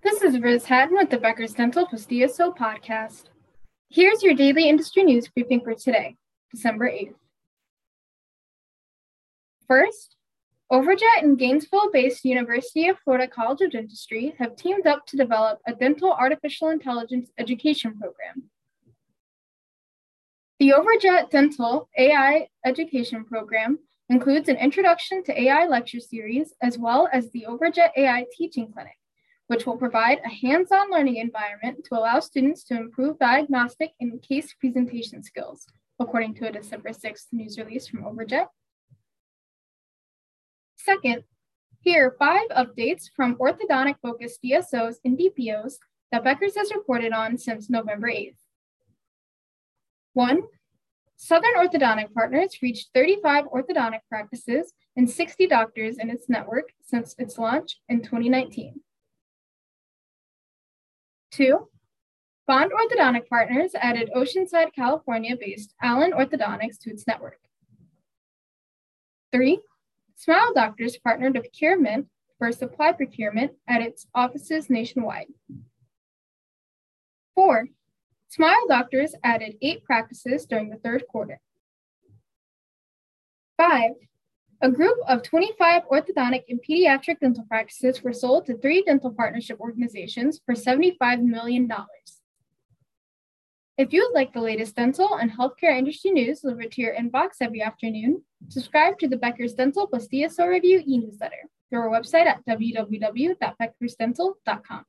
This is Riz Hatton with the Becker's Dental plus DSO podcast. Here's your daily industry news briefing for today, December 8th. First, Overjet and Gainesville based University of Florida College of Dentistry have teamed up to develop a dental artificial intelligence education program. The Overjet Dental AI Education Program includes an introduction to AI lecture series as well as the Overjet AI Teaching Clinic which will provide a hands-on learning environment to allow students to improve diagnostic and case presentation skills, according to a December 6th news release from Overjet. Second, here are five updates from orthodontic-focused DSOs and DPOs that Becker's has reported on since November 8th. One, Southern Orthodontic Partners reached 35 orthodontic practices and 60 doctors in its network since its launch in 2019. Two, Bond Orthodontic Partners added Oceanside, California based Allen Orthodontics to its network. Three, Smile Doctors partnered with CareMint for supply procurement at its offices nationwide. Four, Smile Doctors added eight practices during the third quarter. Five, a group of 25 orthodontic and pediatric dental practices were sold to three dental partnership organizations for $75 million. If you would like the latest dental and healthcare industry news delivered to your inbox every afternoon, subscribe to the Becker's Dental plus DSO Review e newsletter through our website at www.beckersdental.com.